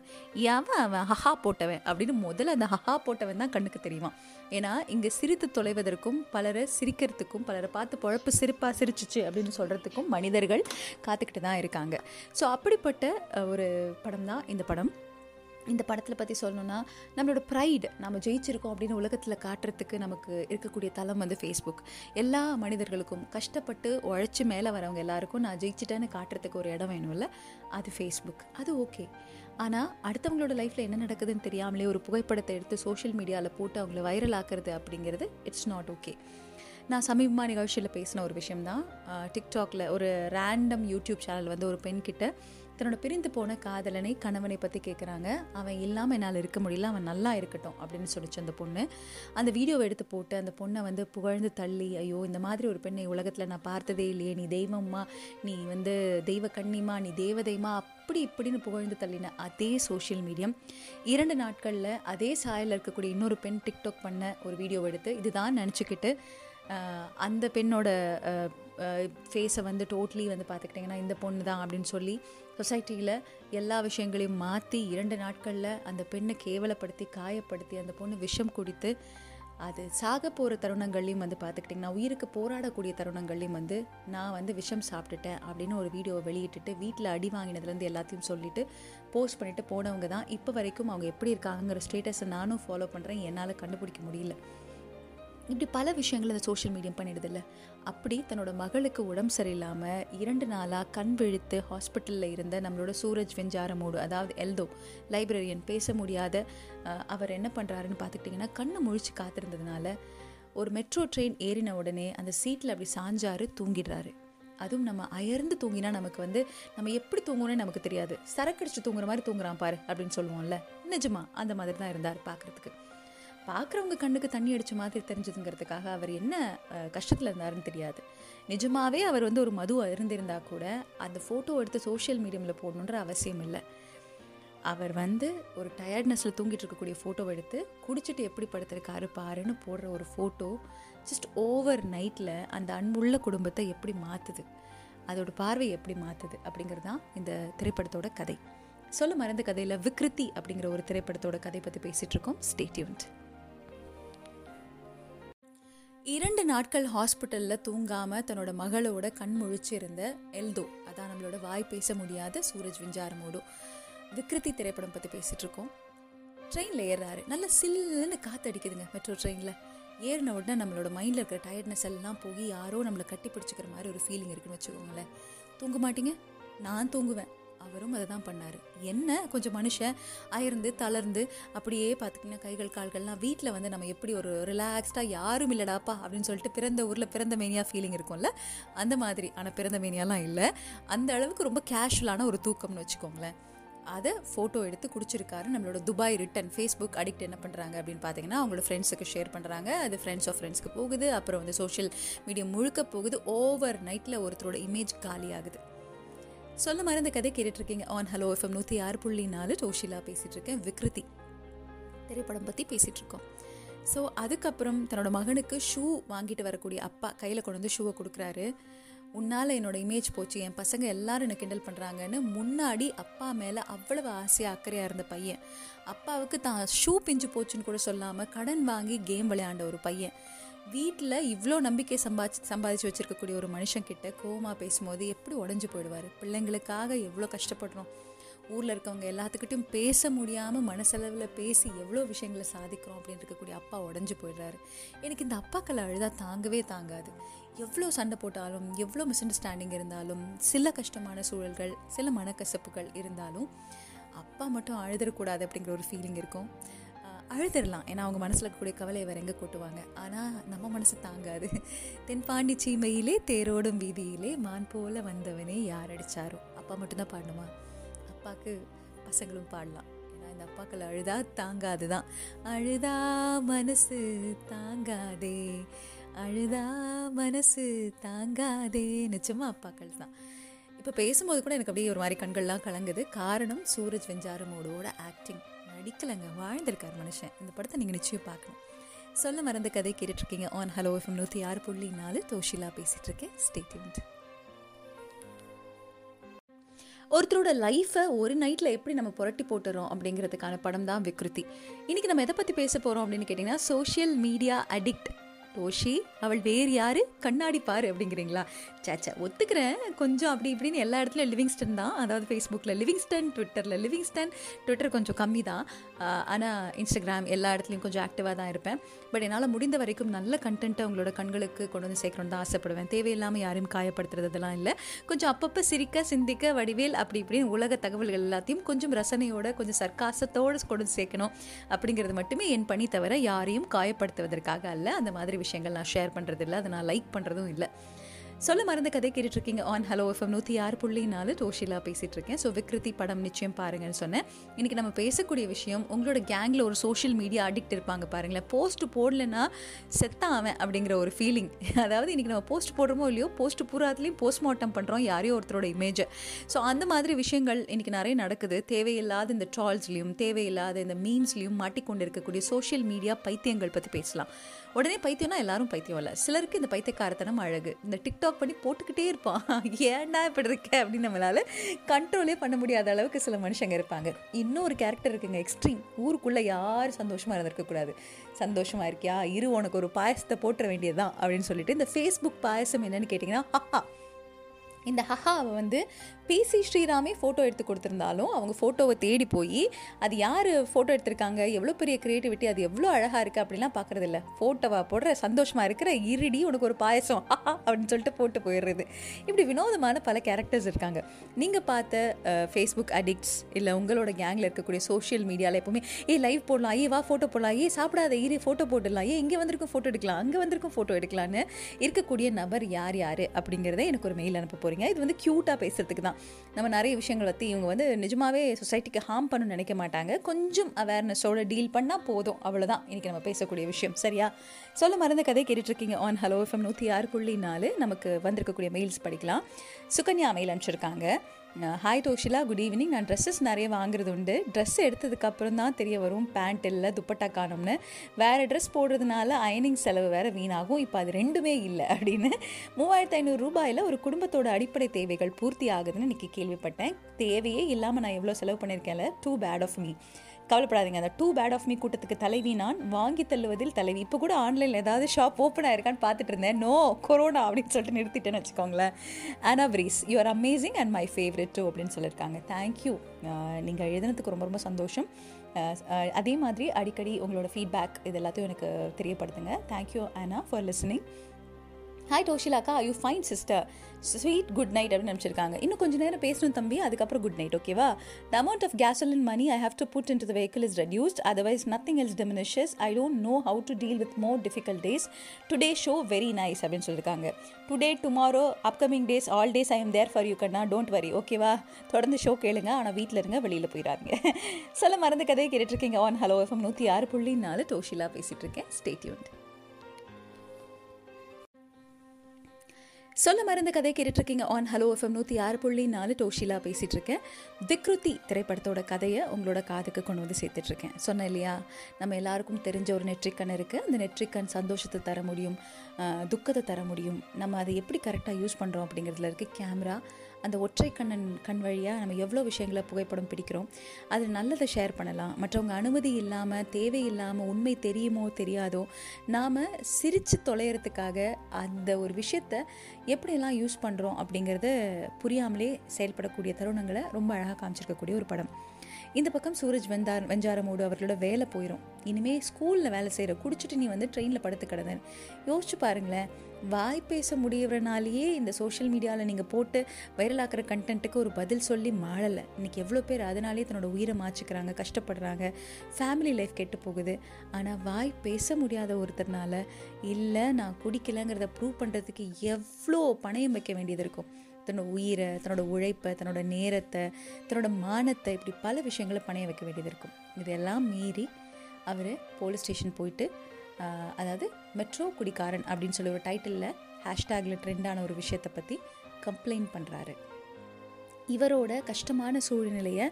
அவன் அவன் ஹஹா போட்டவன் அப்படின்னு முதல்ல அந்த ஹஹா போட்டவன் தான் கண்ணுக்கு தெரியுமா? ஏன்னா இங்கே சிரித்து தொலைவதற்கும் பலரை சிரிக்கிறதுக்கும் பலரை பார்த்து பொழப்பு சிரிப்பாக சிரிச்சிச்சு அப்படின்னு சொல்கிறதுக்கும் மனிதர்கள் காத்துக்கிட்டு தான் இருக்காங்க. ஸோ அப்படிப்பட்ட ஒரு படம் தான் இந்த படம். இந்த படத்தில் பற்றி சொல்லணும்னா நம்மளோட ப்ரைடு நம்ம ஜெயிச்சிருக்கோம் அப்படின்னு உலகத்தில் காட்டுறதுக்கு நமக்கு இருக்கக்கூடிய தளம் வந்து ஃபேஸ்புக் எல்லா மனிதர்களுக்கும் கஷ்டப்பட்டு உழைச்சி மேலே வரவங்க எல்லாருக்கும் நான் ஜெயிச்சிட்டேன்னு காட்டுறதுக்கு ஒரு இடம் வேணும்ல அது ஃபேஸ்புக் அது ஓகே ஆனால் அடுத்தவங்களோட லைஃப்பில் என்ன நடக்குதுன்னு தெரியாமலே ஒரு புகைப்படத்தை எடுத்து சோஷியல் மீடியாவில் போட்டு அவங்கள வைரல் ஆக்குறது அப்படிங்கிறது இட்ஸ் நாட் ஓகே நான் சமீபமாக நிகழ்ச்சியில் பேசின ஒரு விஷயம் தான் டிக்டாக்ல ஒரு ரேண்டம் யூடியூப் சேனல் வந்து ஒரு பெண்கிட்ட தன்னோட பிரிந்து போன காதலனை கணவனை பற்றி கேட்குறாங்க அவன் இல்லாமல் என்னால் இருக்க முடியல அவன் நல்லா இருக்கட்டும் அப்படின்னு சொல்லிச்சு அந்த பொண்ணு. அந்த வீடியோவை எடுத்து போட்டு அந்த பொண்ணை வந்து புகழ்ந்து தள்ளி ஐயோ இந்த மாதிரி ஒரு பெண்ணை உலகத்தில் நான் பார்த்ததே இல்லையே நீ தெய்வம்மா நீ வந்து தெய்வ கண்ணிமா நீ தேவதைமா அப்படி இப்படின்னு புகழ்ந்து தள்ளின அதே சோஷியல் மீடியம் இரண்டு நாட்களில் அதே சாயலில் இருக்கக்கூடிய இன்னொரு பெண் டிக்டாக் பண்ண ஒரு வீடியோ எடுத்து இதுதான் நினச்சிக்கிட்டு அந்த பெண்ணோட ஃபேஸை வந்து டோட்லி வந்து பார்த்துக்கிட்டிங்கன்னா இந்த பொண்ணு தான் அப்படின்னு சொல்லி சொசைட்டியில் எல்லா விஷயங்களையும் மாற்றி இரண்டு நாட்களில் அந்த பெண்ணை கேவலப்படுத்தி காயப்படுத்தி அந்த பொண்ணு விஷம் குடித்து அது சாக போகிற தருணங்கள்லையும் வந்து பார்த்துக்கிட்டிங்கன்னா உயிருக்கு போராடக்கூடிய தருணங்கள்லையும் வந்து நான் வந்து விஷம் சாப்பிட்டுட்டேன் அப்படின்னு ஒரு வீடியோவை வெளியிட்டுட்டு வீட்டில் அடி வாங்கினதுலேருந்து எல்லாத்தையும் சொல்லிவிட்டு போஸ்ட் பண்ணிவிட்டு போனவங்க தான். இப்போ வரைக்கும் அவங்க எப்படி இருக்காங்கங்கிற ஸ்டேட்டஸை நானும் ஃபாலோ பண்ணுறேன் என்னால் கண்டுபிடிக்க முடியல. இப்படி பல விஷயங்கள் அந்த சோஷியல் மீடியம் பண்ணிடுதில்ல. அப்படி தன்னோட மகளுக்கு உடம்பு சரியில்லாமல் இரண்டு நாளாக கண் விழித்து ஹாஸ்பிட்டலில் இருந்த நம்மளோட சூரஜ் வெஞ்சாரமோடு அதாவது எல்தோ லைப்ரரியன் பேச முடியாத அவர் என்ன பண்ணுறாருன்னு பார்த்துக்கிட்டிங்கன்னா கண்ணை முழிச்சு காத்திருந்ததுனால ஒரு மெட்ரோ ட்ரெயின் ஏறின உடனே அந்த சீட்டில் அப்படி சாஞ்சாரு தூங்கிடுறாரு. அதுவும் நம்ம அயர்ந்து தூங்கினா நமக்கு வந்து நம்ம எப்படி தூங்கணும்னு நமக்கு தெரியாது. சரக்கடிச்சு தூங்குற மாதிரி தூங்குறான் பாரு அப்படின்னு சொல்லுவோம்ல. நிஜமா அந்த மாதிரி தான் இருந்தார் பார்க்குறதுக்கு. பார்க்குறவங்க கண்ணுக்கு தண்ணி அடித்த மாதிரி தெரிஞ்சதுங்கிறதுக்காக அவர் என்ன கஷ்டத்தில் இருந்தாருன்னு தெரியாது. நிஜமாவே அவர் வந்து ஒரு மது இருந்திருந்தால் கூட அந்த ஃபோட்டோ எடுத்து சோஷியல் மீடியாவில் போடணுன்ற அவசியம் இல்லை. அவர் வந்து ஒரு டயர்ட்னஸில் தூங்கிட்டு இருக்கக்கூடிய ஃபோட்டோவை எடுத்து குடிச்சிட்டு எப்படி படுத்திருக்காரு பாருன்னு போடுற ஒரு ஃபோட்டோ ஜஸ்ட் ஓவர் நைட்டில் அந்த அன்புள்ள குடும்பத்தை எப்படி மாற்றுது அதோட பார்வை எப்படி மாற்றுது அப்படிங்கிறது தான் இந்த திரைப்படத்தோட கதை. சொல்ல மறந்த கதையில் விக்ருதி அப்படிங்கிற ஒரு திரைப்படத்தோட கதை பற்றி பேசிகிட்டு இருக்கோம். ஸ்டேட்யூன்ட் இரண்டு நாட்கள் ஹாஸ்பிட்டலில் தூங்காமல் தன்னோட மகளோட கண் முழிச்சிருந்த எல்தோ. அதான் நம்மளோட வாய் பேச முடியாத சூரஜ் விஞ்சாரமோடு விக்ருதி திரைப்படம் பற்றி பேசிகிட்ருக்கோம் ட்ரெயினில் ஏறுறாரு. நல்ல சில்லுன்னு காற்று அடிக்குதுங்க மெட்ரோ ட்ரெயினில். ஏறின உடனே நம்மளோட மைண்டில் இருக்கிற டயர்ட்னஸ் எல்லாம் போய் யாரோ நம்மளை கட்டி பிடிச்சிக்கிற மாதிரி ஒரு ஃபீலிங் இருக்குன்னு வச்சுக்கோங்களேன். தூங்க மாட்டீங்க? நான் தூங்குவேன். அவரும் அதை தான் பண்ணார். என்ன? கொஞ்சம் மனுஷன் அயர்ந்து தளர்ந்து அப்படியே பார்த்துக்கிங்கன்னா கைகள் கால்கள்லாம் வீட்டில் வந்து நம்ம எப்படி ஒரு ரிலாக்ஸ்டாக யாரும் இல்லைடாப்பா அப்படின்னு சொல்லிட்டு பிறந்த ஊரில் பிறந்த மேனியா ஃபீலிங் இருக்கும்ல? அந்த மாதிரி. ஆனால் பிறந்த மேனியாலாம் இல்லை. அந்த அளவுக்கு ரொம்ப கேஷுவலான ஒரு தூக்கம்னு வச்சுக்கோங்களேன். அதை ஃபோட்டோ எடுத்து குடிச்சிருக்காரு நம்மளோட துபாய் ரிட்டன் ஃபேஸ்புக் அடிக்ட் என்ன பண்ணுறாங்க அப்படின்னு பார்த்தீங்கன்னா அவங்களோட ஃப்ரெண்ட்ஸுக்கு ஷேர் பண்ணுறாங்க அது ஃப்ரெண்ட்ஸ் ஆஃப் ஃப்ரெண்ட்ஸ்க்கு போகுது. அப்புறம் வந்து சோஷியல் மீடியா முழுக்க போகுது. ஓவர் நைட்டில் ஒருத்தரோட இமேஜ் காலியாகுது. சொல்ல மறந்த கதை கேட்டுட்டு இருக்கீங்க ஆன் ஹலோ எஃப்எம் நூற்றி ஆறு புள்ளி நாலு டோஷிலா பேசிகிட்டு இருக்கேன் விக்ருதி திரைப்படம் பற்றி பேசிகிட்ருக்கோம் ஸோ அதுக்கப்புறம் தன்னோட மகனுக்கு ஷூ வாங்கிட்டு வரக்கூடிய அப்பா கையில் கொண்டு வந்து ஷூவை கொடுக்குறாரு. உன்னால் என்னோட இமேஜ் போச்சு என் பசங்க எல்லாரும் என்னை கிண்டல் பண்ணுறாங்கன்னு முன்னாடி அப்பா மேலே அவ்வளவு ஆசையாக அக்கறையாக இருந்த பையன். அப்பாவுக்கு தான் ஷூ பிஞ்சு போச்சுன்னு கூட சொல்லாமல் கடன் வாங்கி கேம் விளையாண்ட ஒரு பையன். வீட்டில் இவ்வளோ நம்பிக்கை சம்பாதிச்சு சம்பாதிச்சு வச்சுருக்கக்கூடிய ஒரு மனுஷன்கிட்ட கோமா பேசும்போது எப்படி உடஞ்சு போயிடுவார்? பிள்ளைங்களுக்காக எவ்வளோ கஷ்டப்படுறோம்? ஊரில் இருக்கவங்க எல்லாத்துக்கிட்டையும் பேச முடியாமல் மனசளவில் பேசி எவ்வளோ விஷயங்களை சாதிக்கிறோம் அப்படின்னு இருக்கக்கூடிய அப்பா உடஞ்சி போயிடுறாரு. எனக்கு இந்த அப்பாக்களை அழுதாக தாங்கவே தாங்காது. எவ்வளோ சண்டை போட்டாலும் எவ்வளோ மிஸ் அண்டர்ஸ்டாண்டிங் இருந்தாலும் சில கஷ்டமான சூழல்கள் சில மனக்கசப்புகள் இருந்தாலும் அப்பா மட்டும் அழுதக்கூடாது அப்படிங்கிற ஒரு ஃபீலிங் இருக்கும். அழுதுடலாம். ஏன்னா அவங்க மனசில் இருக்கக்கூடிய கவலையை வேற எங்கே கொட்டுவாங்க? ஆனால் நம்ம மனசு தாங்காது. தென்பாண்டி சீமையிலே தேரோடும் வீதியிலே மான் போல வந்தவனே யார் அடித்தாரோ அப்பா மட்டும்தான் பாடணுமா? அப்பாவுக்கு பசங்களும் பாடலாம். ஏன்னா இந்த அப்பாக்கள் அழுதா தாங்காது தான் அழுதா மனசு தாங்காதே. அழுதா மனசு தாங்காதே. நிச்சயமாக அப்பாக்கள் தான். இப்போ பேசும்போது கூட எனக்கு அப்படியே ஒரு மாதிரி கண்கள்லாம் கலங்குது. காரணம் சூரஜ் வெஞ்சாரமோடோட ஆக்டிங் நடிக்கலைங்க வாழ்ந்திருக்கார் மனுஷன். இந்த படத்தை நீங்கள் நிச்சயம் பார்க்கணும். சொல்ல மறந்த கதை கேட்டுட்ருக்கீங்க. ஆன் ஹலோ எஃப்எம் நூற்றி ஆறு புள்ளி நாலு. தோஷிலா பேசிகிட்ருக்கேன் ஸ்டேட்மெண்ட் ஒருத்தரோட லைஃப்பை ஒரு நைட்டில் எப்படி நம்ம புரட்டி போட்டுறோம் அப்படிங்கிறதுக்கான படம் தான் விக்ருதி. இன்றைக்கி நம்ம எதை பற்றி பேச போகிறோம் அப்படின்னு கேட்டிங்கன்னா சோஷியல் மீடியா அடிக்ட் டோஷி அவள் வேறு யாரு? கண்ணாடி பாரு அப்படிங்கிறீங்களா? சேச்சா ஒத்துக்கிறேன். கொஞ்சம் அப்படி இப்படின்னு எல்லா இடத்துலையும் லிவிங்ஸ்டன் தான். அதாவது ஃபேஸ்புக்கில் லிவிங்ஸ்டன் ட்விட்டரில் லிவிங்ஸ்டன் ட்விட்டர் கொஞ்சம் கம்மி தான். ஆனால் இன்ஸ்டாகிராம் எல்லா இடத்துலையும் கொஞ்சம் ஆக்டிவாக தான் இருப்பேன். பட் என்னால் முடிந்த வரைக்கும் நல்ல கண்டென்ட்டை உங்களோட கண்களுக்கு கொண்டு வந்து சேர்க்கணும்னு தான் ஆசைப்படுவேன். தேவையில்லாமல் யாரையும் காயப்படுத்துறதெல்லாம் இல்லை. கொஞ்சம் அப்பப்போ சிரிக்க சிந்திக்க வடிவேல் அப்படி இப்படின்னு உலக தகவல்கள் எல்லாத்தையும் கொஞ்சம் ரசனையோட கொஞ்சம் சர்க்காசத்தோடு கொண்டு வந்து சேர்க்கணும். அப்படிங்கிறது மட்டுமே என் பணி தவிர யாரையும் காயப்படுத்துவதற்காக அல்ல. அந்த மாதிரி விஷயங்கள் நான் ஷேர் பண்ணுறது இல்லை அதை நான் லைக் பண்ணுறதும் இல்லை. சொல்ல மறந்த கதை கேட்டுட்ருக்கீங்க ஆன் ஹலோ எஃப்எம் நூற்றி ஆறு புள்ளி நாலு டோஷிலா பேசிகிட்டு இருக்கேன் ஸோ விக்ருதி படம் நிச்சயம் பாருங்கன்னு சொன்னேன். இன்றைக்கி நம்ம பேசக்கூடிய விஷயம் உங்களோட கேங்கில் ஒரு சோஷியல் மீடியா அடிக்ட் இருப்பாங்க பாருங்களேன். போஸ்ட் போடலன்னா செத்தான் அவன் அப்படிங்கிற ஒரு ஃபீலிங் அதாவது இன்றைக்கி நம்ம போஸ்ட் போடுறோமோ இல்லையோ போஸ்ட் பூராத்துலேயும் போஸ்ட்மார்ட்டம் பண்ணுறோம் யாரையோ ஒருத்தரோட இமேஜை ஸோ அந்த மாதிரி விஷயங்கள் இன்றைக்கி நிறைய நடக்குது. தேவையில்லாத இந்த ட்ரால்ஸ்லையும் தேவையில்லாத இந்த மீம்ஸ்லையும் மாட்டிக்கொண்டு இருக்கக்கூடிய சோஷியல் மீடியா பைத்தியங்கள் பற்றி பேசலாம். உடனே பைத்தியம்னா எல்லாரும் பைத்தியம் இல்லை. சிலருக்கு இந்த பைத்தியக்காரத்தனம் அழகு. இந்த டிக்டாக் பண்ணி போட்டுக்கிட்டே இருப்பான். <laughs> ஏன்டா இப்படி இருக்க? அப்படின்னு நம்மளால கண்ட்ரோலே பண்ண முடியாத அளவுக்கு சில மனுஷங்க இருப்பாங்க. இன்னொரு கேரக்டர் இருக்குங்க எக்ஸ்ட்ரீம் ஊருக்குள்ளே யாரும் சந்தோஷமாக இருந்திருக்கக்கூடாது சந்தோஷமாக இருக்கியா? இரு உனக்கு ஒரு பாயசத்தை போட்டுற வேண்டியதுதான் அப்படின்னு சொல்லிட்டு இந்த ஃபேஸ்புக் பாயசம் என்னன்னு கேட்டிங்கன்னா ஹஹா. இந்த ஹஹாவை வந்து பிசி ஸ்ரீராமே ஃபோட்டோ எடுத்து கொடுத்துருந்தாலும் அவங்க ஃபோட்டோவை தேடி போய் அது யார் ஃபோட்டோ எடுத்திருக்காங்க எவ்வளோ பெரிய க்ரியேட்டிவிட்டி அது எவ்வளோ அழகாக இருக்குது அப்படிலாம் பார்க்குறது இல்லை ஃபோட்டோவை போடுற சந்தோஷமாக இருக்கிற இருடி உனக்கு ஒரு பாயசம். <laughs> அப்படின்னு சொல்லிட்டு போட்டு போயிடுறது. இப்படி வினோதமான பல கேரக்டர்ஸ் இருக்காங்க. நீங்கள் பார்த்த ஃபேஸ்புக் அடிக்ட்ஸ் இல்லை உங்களோட கேங்கில் இருக்கக்கூடிய சோஷியல் மீடியாவில் எப்போவுமே ஏ லைவ் போடலாம் ஏ வா ஃபோட்டோ போடலாம் ஏ சாப்பிடாத ஈரி ஃபோட்டோ போட்டுடலாம் ஏ இங்கே வந்திருக்கும் ஃபோட்டோ எடுக்கலாம் அங்கே வந்திருக்கும் ஃபோட்டோ எடுக்கலான்னு இருக்கக்கூடிய நபர் யார் யார்? அப்படிங்கிறத எனக்கு ஒரு மெயில் அனுப்ப போகிறீங்க இது வந்து க்யூட்டாக பேசுகிறதுக்கு தான். நம்ம நிறைய விஷயங்களை பற்றி இவங்க வந்து நிஜமாவே சொசைட்டிக்கு ஹார்ம் பண்ணணும்னு நினைக்க மாட்டாங்க. கொஞ்சம் அவேர்னஸோட டீல் பண்ணால் போதும். அவ்வளோதான் இன்றைக்கி நம்ம பேசக்கூடிய விஷயம். சரியா? சொல்ல மறந்த கதை கேட்டுட்ருக்கீங்க ஆன் ஹலோ எஃப்எம் நூற்றி ஆறு புள்ளி நாலு. நமக்கு வந்திருக்கக்கூடிய மெயில்ஸ் படிக்கலாம். சுகன்யா மெயில் அனுப்பிச்சிருக்காங்க. ஹாய் டோஷிலா குட் ஈவினிங் நான் ட்ரெஸ்ஸஸ் நிறைய வாங்குறது உண்டு. ட்ரெஸ் எடுத்ததுக்கப்புறம் தான் தெரிய வரும் பேண்ட் இல்லை துப்பட்டா காணும்னு. வேறு ட்ரெஸ் போடுறதுனால அயனிங் செலவு வேறு வீணாகும். இப்போ அது ரெண்டுமே இல்லை அப்படின்னு மூவாயிரத்து ஐநூறு ரூபாயில் ஒரு குடும்பத்தோட அடிப்படை தேவைகள் பூர்த்தி ஆகுதுன்னு இன்றைக்கி கேள்விப்பட்டேன். தேவையே இல்லாமல் நான் எவ்வளோ செலவு பண்ணியிருக்கேன்ல? டூ பேட் ஆஃப் மீ கவலைப்படாதீங்க. அந்த டூ பேட் ஆஃப் மீ கூட்டத்துக்கு தலைவி நான் வாங்கி தள்ளுவதில் தலைவி. இப்போ கூட ஆன்லைனில் ஏதாவது ஷாப் ஓப்பன் ஆயிருக்கான்னு பார்த்துட்டு இருந்தேன். நோ கொரோனா அப்படின்னு சொல்லிட்டு நிறுத்திட்டேன்னு வச்சுக்கோங்களேன். ஆனா breeze you are amazing and my favourite too அப்படின்னு சொல்லியிருக்காங்க. தேங்க்யூ நீங்கள் எழுதுனதுக்கு ரொம்ப ரொம்ப சந்தோஷம். அதே மாதிரி அடிக்கடி உங்களோட ஃபீட்பேக் இது எல்லாத்தையும் எனக்கு தெரியப்படுத்துங்க. தேங்க்யூ ஆனா for listening hi டோஷிலாக்கா you fine sister sweet good night அப்படின்னு நினச்சிருக்காங்க. இன்னும் கொஞ்சம் நேரம் பேசணும் தம்பி. அதுக்கப்புறம் குட் நைட் ஓகேவா the amount of gasoline money I have to put in to the vehicle is reduced otherwise nothing else diminishes I don't know how to deal with more difficult days today show very nice அப்படின்னு சொல்லியிருக்காங்க today tomorrow upcoming days all days I am there for you Kanna. Don't worry ஓகேவா தொடர்ந்து show கேளுங்க. ஆனால் வீட்டில் இருங்க வெளியில் போயிடாதீங்க. <laughs> சில மறந்த கதையை கேட்டுட்ருக்கீங்க ஆன் ஹலோ எஃப்எம் நூற்றி ஆறு புள்ளி நாலு டோஷிலா பேசிகிட்டு இருக்கேன். ஸ்டேட்யூண்ட் சொல்ல மருந்து கதை கேட்டுட்ருக்கீங்க ஆன் ஹலோ எஃப்எம் நூற்றி ஆறு புள்ளி நாலு டோஷிலா பேசிகிட்டு இருக்கேன் விக்ருதி திரைப்படத்தோட கதையை உங்களோட காதுக்கு கொண்டு வந்து சேர்த்துட்ருக்கேன். சொன்னேன் இல்லையா? நம்ம எல்லாருக்கும் தெரிஞ்ச ஒரு நெற்றிக்கண் இருக்குது அந்த நெற்றிக்கண் சந்தோஷத்தை தர முடியும் துக்கத்தை தர முடியும். நம்ம அதை எப்படி கரெக்டாக யூஸ் பண்ணுறோம் அப்படிங்கிறதுல இருக்குது கேமரா அந்த ஒற்றை கண்ணன் கண் வழியாக நம்ம எவ்வளோ விஷயங்களை புகைப்படம் பிடிக்கிறோம். அதில் நல்லதை ஷேர் பண்ணலாம். மற்றவங்க அனுமதி இல்லாமல் தேவையில்லாமல் உண்மை தெரியுமோ தெரியாதோ நாம் சிரித்து தொலைகிறதுக்காக அந்த ஒரு விஷயத்தை எப்படியெல்லாம் யூஸ் பண்ணுறோம் அப்படிங்கிறத புரியாமலே செயல்படக்கூடிய தருணங்களை ரொம்ப அழகாக காமிச்சிருக்கக்கூடிய ஒரு படம். இந்த பக்கம் சூரஜ் வெந்தார் வெஞ்சாரமோடு அவர்களோட வேலை போயிடும் இனிமேல் ஸ்கூலில் வேலை செய்கிற குடிச்சிட்டு நீ வந்து ட்ரெயினில் படுத்து கிடந்தேன் யோசிச்சு பாருங்களேன் வாய் பேச முடியறனாலேயே இந்த சோஷியல் மீடியாவில் நீங்கள் போட்டு வைரலாக்குற கண்டென்ட்டுக்கு ஒரு பதில் சொல்லி மாழலை இன்றைக்கி எவ்வளோ பேர் அதனாலே தன்னோட உயிரை மாச்சிக்கிறாங்க கஷ்டப்படுறாங்க ஃபேமிலி லைஃப் கெட்டு போகுது. ஆனால் வாய் பேச முடியாத ஒருத்தர்னால இல்லை நான் குடிக்கலைங்கிறத ப்ரூவ் பண்ணுறதுக்கு எவ்வளோ பணயம் வைக்க வேண்டியது இருக்கும். தன்னோட உயிரை தன்னோட உழைப்பை தன்னோட நேரத்தை தன்னோட மானத்தை இப்படி பல விஷயங்களை பணைய வைக்க வேண்டியது இருக்கும். இதெல்லாம் மீறி அவர் போலீஸ் ஸ்டேஷன் போயிட்டு அதாவது மெட்ரோ குடிக்காரன் அப்படின்னு சொல்லி ஒரு டைட்டிலில் ஹேஷ்டேக்கில் ட்ரெண்டான ஒரு விஷயத்தை பற்றி கம்ப்ளைண்ட் பண்ணுறாரு இவரோட கஷ்டமான சூழ்நிலையை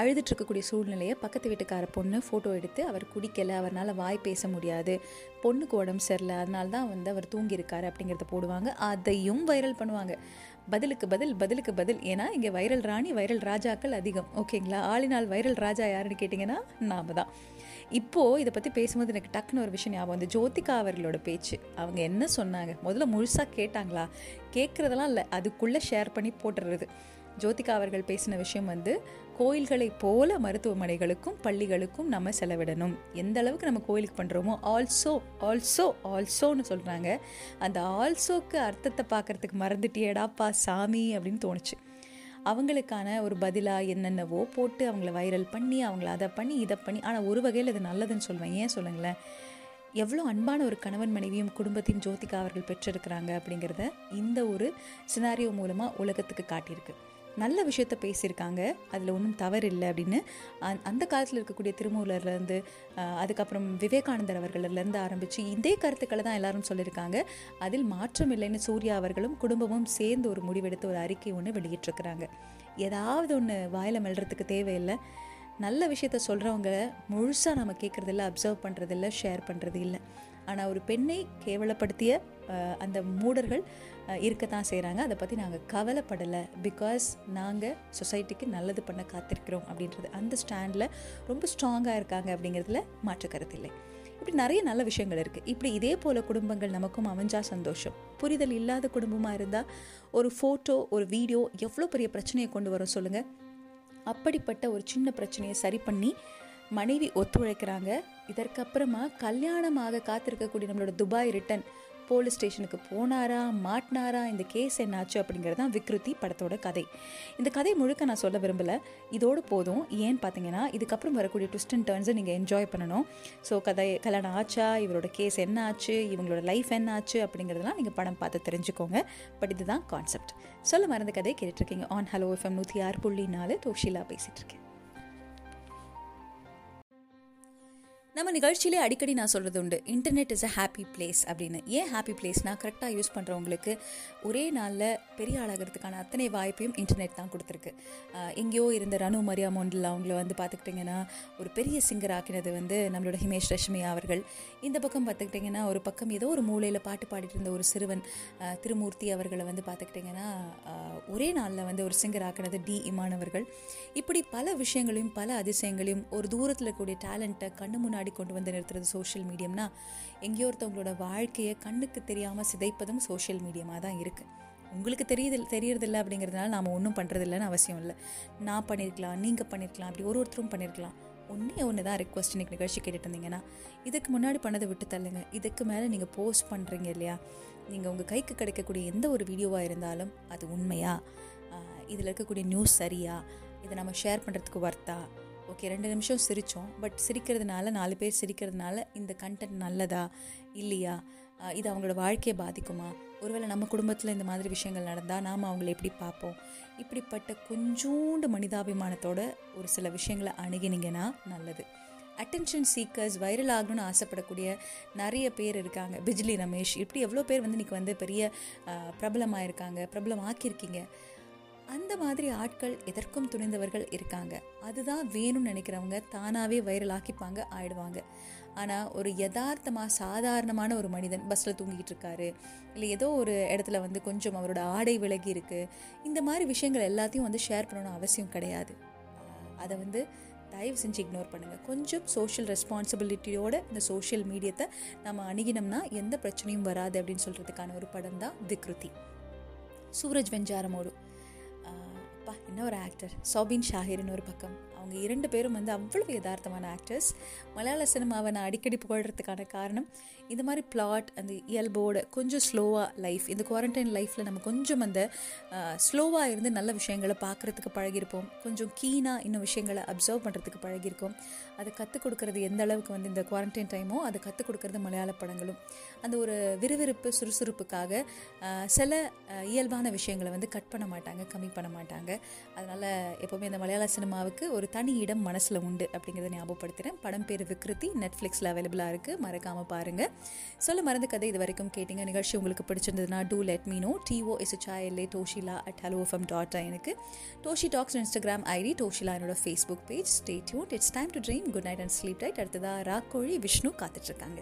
அழுதுட்டுருக்கக்கூடிய சூழ்நிலையை பக்கத்து வீட்டுக்கார பொண்ணு ஃபோட்டோ எடுத்து அவர் குடிக்கலை அவரால் வாய் பேச முடியாது பொண்ணுக்கு உடம்பு சரியில்லை அதனால தான் வந்து அவர் தூங்கியிருக்காரு அப்படிங்கிறத போடுவாங்க. அதையும் வைரல் பண்ணுவாங்க. பதிலுக்கு பதில் பதிலுக்கு பதில். ஏன்னா இங்கே வைரல் ராணி வைரல் ராஜாக்கள் அதிகம். ஓகேங்களா? ஆளினால் வைரல் ராஜா யாருன்னு கேட்டிங்கன்னா நாம தான் இப்போது இதை பற்றி பேசும்போது எனக்கு டக்குன்னு ஒரு விஷயம் ஞாபகம் வந்து ஜோதிகா அவர்களோட பேச்சு. அவங்க என்ன சொன்னாங்க? முதல்ல முழுசாக கேட்டாங்களா? கேட்குறதெல்லாம் இல்லை. அதுக்குள்ளே ஷேர் பண்ணி போட்டுடுறது ஜோதிகா அவர்கள் பேசின விஷயம் வந்து கோயில்களைப் போல மருத்துவமனைகளுக்கும் பள்ளிகளுக்கும் நம்ம செலவிடணும். எந்த அளவுக்கு நம்ம கோயிலுக்கு பண்ணுறோமோ ஆல்சோ ஆல்சோ ஆல்சோன்னு சொல்கிறாங்க அந்த ஆல்சோக்கு அர்த்தத்தை பார்க்குறதுக்கு மறந்துட்டியேடாப்பா சாமி அப்படின்னு தோணுச்சு. அவங்களுக்கான ஒரு பதிலாக என்னென்னவோ போட்டு அவங்கள வைரல் பண்ணி அவங்கள அதை பண்ணி இதை பண்ணி ஆனால் ஒரு வகையில் இது நல்லதுன்னு சொல்லுவேன் ஏன் சொல்லுங்களேன்? எவ்வளோ அன்பான ஒரு கணவன் மனைவியும் குடும்பத்தையும் ஜோதிகா அவர்கள் பெற்றிருக்கிறாங்க அப்படிங்கிறத இந்த ஒரு சினாரியோ மூலமாக உலகத்துக்கு காட்டியிருக்கு. நல்ல விஷயத்த பேசியிருக்காங்க. அதில் ஒன்றும் தவறு இல்லை அப்படின்னு. அந் அந்த காலத்தில் இருக்கக்கூடிய திருமூலர்லேருந்து அதுக்கப்புறம் விவேகானந்தர் அவர்கள்லேருந்து ஆரம்பித்து இதே கருத்துக்களை தான் எல்லாரும் சொல்லியிருக்காங்க. அதில் மாற்றம் இல்லைன்னு சூர்யா அவர்களும் குடும்பமும் சேர்ந்து ஒரு முடிவெடுத்து ஒரு அறிக்கை ஒன்று வெளியிட்டிருக்கிறாங்க. ஏதாவது ஒன்று வாயில் மெல்றதுக்கு தேவையில்லை. நல்ல விஷயத்த சொல்கிறவங்க முழுசாக நம்ம கேட்குறதில்ல அப்சர்வ் பண்ணுறதில்ல ஷேர் பண்ணுறது இல்லை ஆனால் ஒரு பெண்ணை கேவலப்படுத்திய அந்த மூடர்கள் இருக்கத்தான் செய்கிறாங்க அதை பற்றி நாங்கள் கவலைப்படலை. பிகாஸ் நாங்கள் சொசைட்டிக்கு நல்லது பண்ண காத்திருக்கிறோம் அப்படின்றது. அந்த ஸ்டாண்டில் ரொம்ப ஸ்ட்ராங்காக இருக்காங்க அப்படிங்கிறதுல மாற்று கருத்தில்லை இப்படி நிறைய நல்ல விஷயங்கள் இருக்குது இப்படி இதே போல் குடும்பங்கள் நமக்கும் அமைஞ்சா சந்தோஷம். புரிதல் இல்லாத குடும்பமாக இருந்தால் ஒரு ஃபோட்டோ ஒரு வீடியோ எவ்வளோ பெரிய பிரச்சனையை கொண்டு வரும் சொல்லுங்கள் அப்படிப்பட்ட ஒரு சின்ன பிரச்சனையை சரி பண்ணி மனைவி ஒத்துழைக்கிறாங்க. இதற்கப்புறமா கல்யாணமாக காத்திருக்கக்கூடிய நம்மளோட துபாய் ரிட்டன் போலீஸ் ஸ்டேஷனுக்கு போனாரா மாட்டினாரா இந்த கேஸ் என்னாச்சு அப்படிங்கிறது தான் விக்ருதி படத்தோட கதை. இந்த கதை முழுக்க நான் சொல்ல விரும்பலை. இதோடு போதும். ஏன்னு பார்த்தீங்கன்னா இதுக்கப்புறம் வரக்கூடிய ட்விஸ்ட் அண்ட் டர்ன்ஸை நீங்கள் என்ஜாய் பண்ணணும். ஸோ கதை கல்யாணம் ஆச்சா? இவரோட கேஸ் என்ன ஆச்சு இவங்களோட லைஃப் என்ன ஆச்சு அப்படிங்கிறதெல்லாம் நீங்கள் படம் பார்த்து தெரிஞ்சுக்கோங்க. பட் இதுதான் கான்செப்ட் சொல்ல மறந்த கதை கேட்டுட்ருக்கீங்க ஆன் ஹலோ எஃப்எம் நூற்றி ஆறு புள்ளி நாலு. தோஷிலா பேசிகிட்டு நம்ம நிகழ்ச்சியிலே அடிக்கடி நான் சொல்கிறது உண்டு. Internet is a happy place அப்படின்னு. ஏன் ஹாப்பி பிளேஸ்னால் கரெக்டாக யூஸ் பண்ணுறவங்களுக்கு ஒரே நாளில் பெரிய ஆளாகிறதுக்கான அத்தனை வாய்ப்பையும் இன்டர்நெட் தான் கொடுத்துருக்கு. எங்கேயோ இருந்த ரனு மரியா மோண்டில் அவங்கள வந்து பார்த்துக்கிட்டிங்கன்னா ஒரு பெரிய சிங்கர் ஆக்கினது வந்து நம்மளோட ஹிமேஷ் ரஷ்மி அவர்கள். இந்த பக்கம் பார்த்துக்கிட்டிங்கன்னா ஒரு பக்கம் ஏதோ ஒரு மூலையில் பாட்டு பாடிட்டு இருந்த ஒரு சிறுவன் திருமூர்த்தி அவர்களை வந்து பார்த்துக்கிட்டிங்கன்னா ஒரே நாளில் வந்து ஒரு சிங்கர் ஆக்கினது டி இமானவர்கள் இப்படி பல விஷயங்களையும் பல அதிசயங்களையும் ஒரு தூரத்தில் இருக்கக்கூடிய டேலண்ட்டை கண்ணு முன்னாடி கொண்டு வந்து நிறுத்துறது சோஷியல் மீடியம்னா எங்கேயோ ஒருத்தவங்களோட வாழ்க்கையை கண்ணுக்கு தெரியாமல் சிதைப்பதும் சோஷியல் மீடியமாக தான் இருக்குது உங்களுக்கு தெரியுது தெரியறதில்ல அப்படிங்கிறதுனால நாம் ஒன்றும் பண்ணுறதில்லன்னு அவசியம் இல்லை. நான் பண்ணியிருக்கலாம் நீங்கள் பண்ணியிருக்கலாம் அப்படி ஒரு ஒருத்தரும் பண்ணியிருக்கலாம் ஒன்றே ஒன்று தான் ரிக்வஸ்ட் இன்றைக்கி நிகழ்ச்சி கேட்டுட்டு இருந்தீங்கன்னா இதுக்கு முன்னாடி பண்ணதை விட்டு தள்ளுங்க. இதுக்கு மேலே நீங்கள் போஸ்ட் பண்ணுறீங்க இல்லையா? நீங்கள் உங்கள் கைக்கு கிடைக்கக்கூடிய எந்த ஒரு வீடியோவாக இருந்தாலும் அது உண்மையா? இதில் இருக்கக்கூடிய நியூஸ் சரியா? இதை நம்ம ஷேர் பண்ணுறதுக்கு வர்த்தா ஓகே ரெண்டு நிமிஷம் சிரித்தோம் பட் சிரிக்கிறதுனால நாலு பேர் சிரிக்கிறதுனால இந்த கண்டென்ட் நல்லதா? இல்லையா? இது அவங்களோட வாழ்க்கையை பாதிக்குமா? ஒருவேளை நம்ம குடும்பத்தில் இந்த மாதிரி விஷயங்கள் நடந்தால் நாம் அவங்கள எப்படி பார்ப்போம்? இப்படிப்பட்ட கொஞ்சோண்டு மனிதாபிமானத்தோட ஒரு சில விஷயங்களை அணுகினீங்கன்னா நல்லது. அட்டென்ஷன் சீக்கர்ஸ் வைரல் ஆகணும்னு ஆசைப்படக்கூடிய நிறைய பேர் இருக்காங்க. பிஜ்லி ரமேஷ் இப்படி எவ்வளோ பேர் வந்து இன்றைக்கி வந்து பெரிய பிரபலமாக இருக்காங்க பிரபலமாக்கியிருக்கீங்க. அந்த மாதிரி ஆட்கள் எதற்கும் துணிந்தவர்கள் இருக்காங்க. அதுதான் வேணும்னு நினைக்கிறவங்க தானாகவே வைரலாக்கிப்பாங்க ஆயிடுவாங்க. ஆனால் ஒரு யதார்த்தமாக சாதாரணமான ஒரு மனிதன் பஸ்ஸில் தூங்கிட்டு இருக்காரு இல்லை ஏதோ ஒரு இடத்துல வந்து கொஞ்சம் அவரோட ஆடை விலகி இருக்குது இந்த மாதிரி விஷயங்கள் எல்லாத்தையும் வந்து ஷேர் பண்ணணும்னு அவசியம் கிடையாது. அதை வந்து தயவு செஞ்சு இக்னோர் பண்ணுங்கள் கொஞ்சம் சோஷியல் ரெஸ்பான்சிபிலிட்டியோட இந்த சோஷியல் மீடியத்தை நம்ம அணுகினோம்னா எந்த பிரச்சனையும் வராது அப்படின்னு சொல்கிறதுக்கான ஒரு படம் தான் விக்ருதி சூரஜ் வெஞ்சாரமோடு அப்பா என்ன ஒரு ஆக்டர் சோபின் ஷாஹிர்னு ஒரு பக்கம். அவங்க இரண்டு பேரும் வந்து அவ்வளவு யதார்த்தமான ஆக்டர்ஸ் மலையாள சினிமாவை நான் அடிக்கடி புகழ்கிறதுக்கான காரணம் இந்த மாதிரி பிளாட் அந்த இயல்போட கொஞ்சம் ஸ்லோவாக லைஃப் இந்த குவாரண்டைன் லைஃப்பில் நம்ம கொஞ்சம் அந்த ஸ்லோவாக இருந்து நல்ல விஷயங்களை பார்க்குறதுக்கு பழகியிருப்போம். கொஞ்சம் கீனாக இன்னும் விஷயங்களை அப்சர்வ் பண்ணுறதுக்கு பழகியிருக்கோம். அதை கற்றுக் கொடுக்கறது எந்த அளவுக்கு வந்து இந்த குவாரண்டைன் டைமோ அதை கற்றுக் கொடுக்கறது மலையாள படங்களும். அந்த ஒரு விறுவிறுப்பு சுறுசுறுப்புக்காக சில இயல்பான விஷயங்களை வந்து கட் பண்ண மாட்டாங்க கம்மி பண்ண மாட்டாங்க. அதனால் எப்போவுமே இந்த மலையாள சினிமாவுக்கு ஒரு தனி இடம் மனசில் உண்டு அப்படிங்கிறத ஞாபகப்படுத்துகிறேன் படம் பேர் விக்ருதி நெட்ஃப்ளிக்ஸில் அவைலபிளாக இருக்குது மறக்காமல் பாருங்கள் சொல்ல மறந்த கதை இது வரைக்கும் கேட்டிங்க. நிகழ்ச்சி உங்களுக்கு பிடிச்சிருந்ததுன்னா do let me know T O S H I L A Toshila at hello FM dot எனக்கு. Toshi talks Instagram ID Toshila என்னோட Facebook page stay tune it's time to dream good night and sleep right அடுத்ததாக ராக்கோழி விஷ்ணு காத்துட்ருக்காங்க